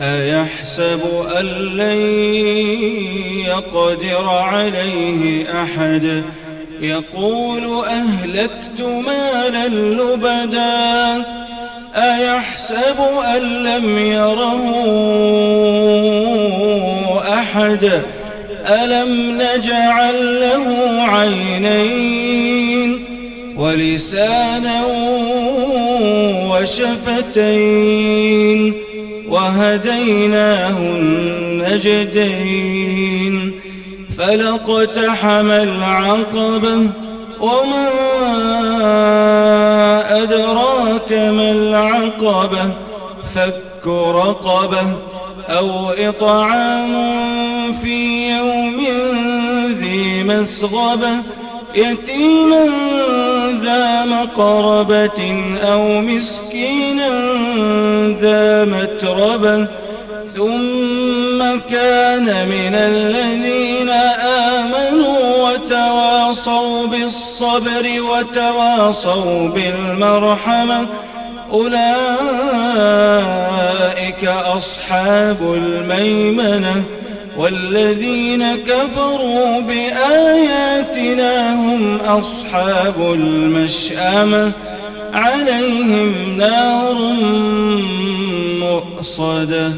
أيحسب أن لن يقدر عليه أحد؟ يقول أهلكت مالا لبدا. أيحسب أن لم يره أحد؟ ألم نجعل له عينين ولسانا وشفتين؟ وهديناه النجدين فلاقتحم العقبة وما أدراك ما العقبة فك رقبة أو إطعام في يوم ذي مسغبة يتيما ذا مقربة أو مسكينا ذا متربة ثم كان من الذين آمنوا وتواصوا بالصبر وتواصوا بالمرحمة أولئك أصحاب الميمنة والذين كفروا بآياتنا أصحاب المشأمة عليهم نار مؤصدة.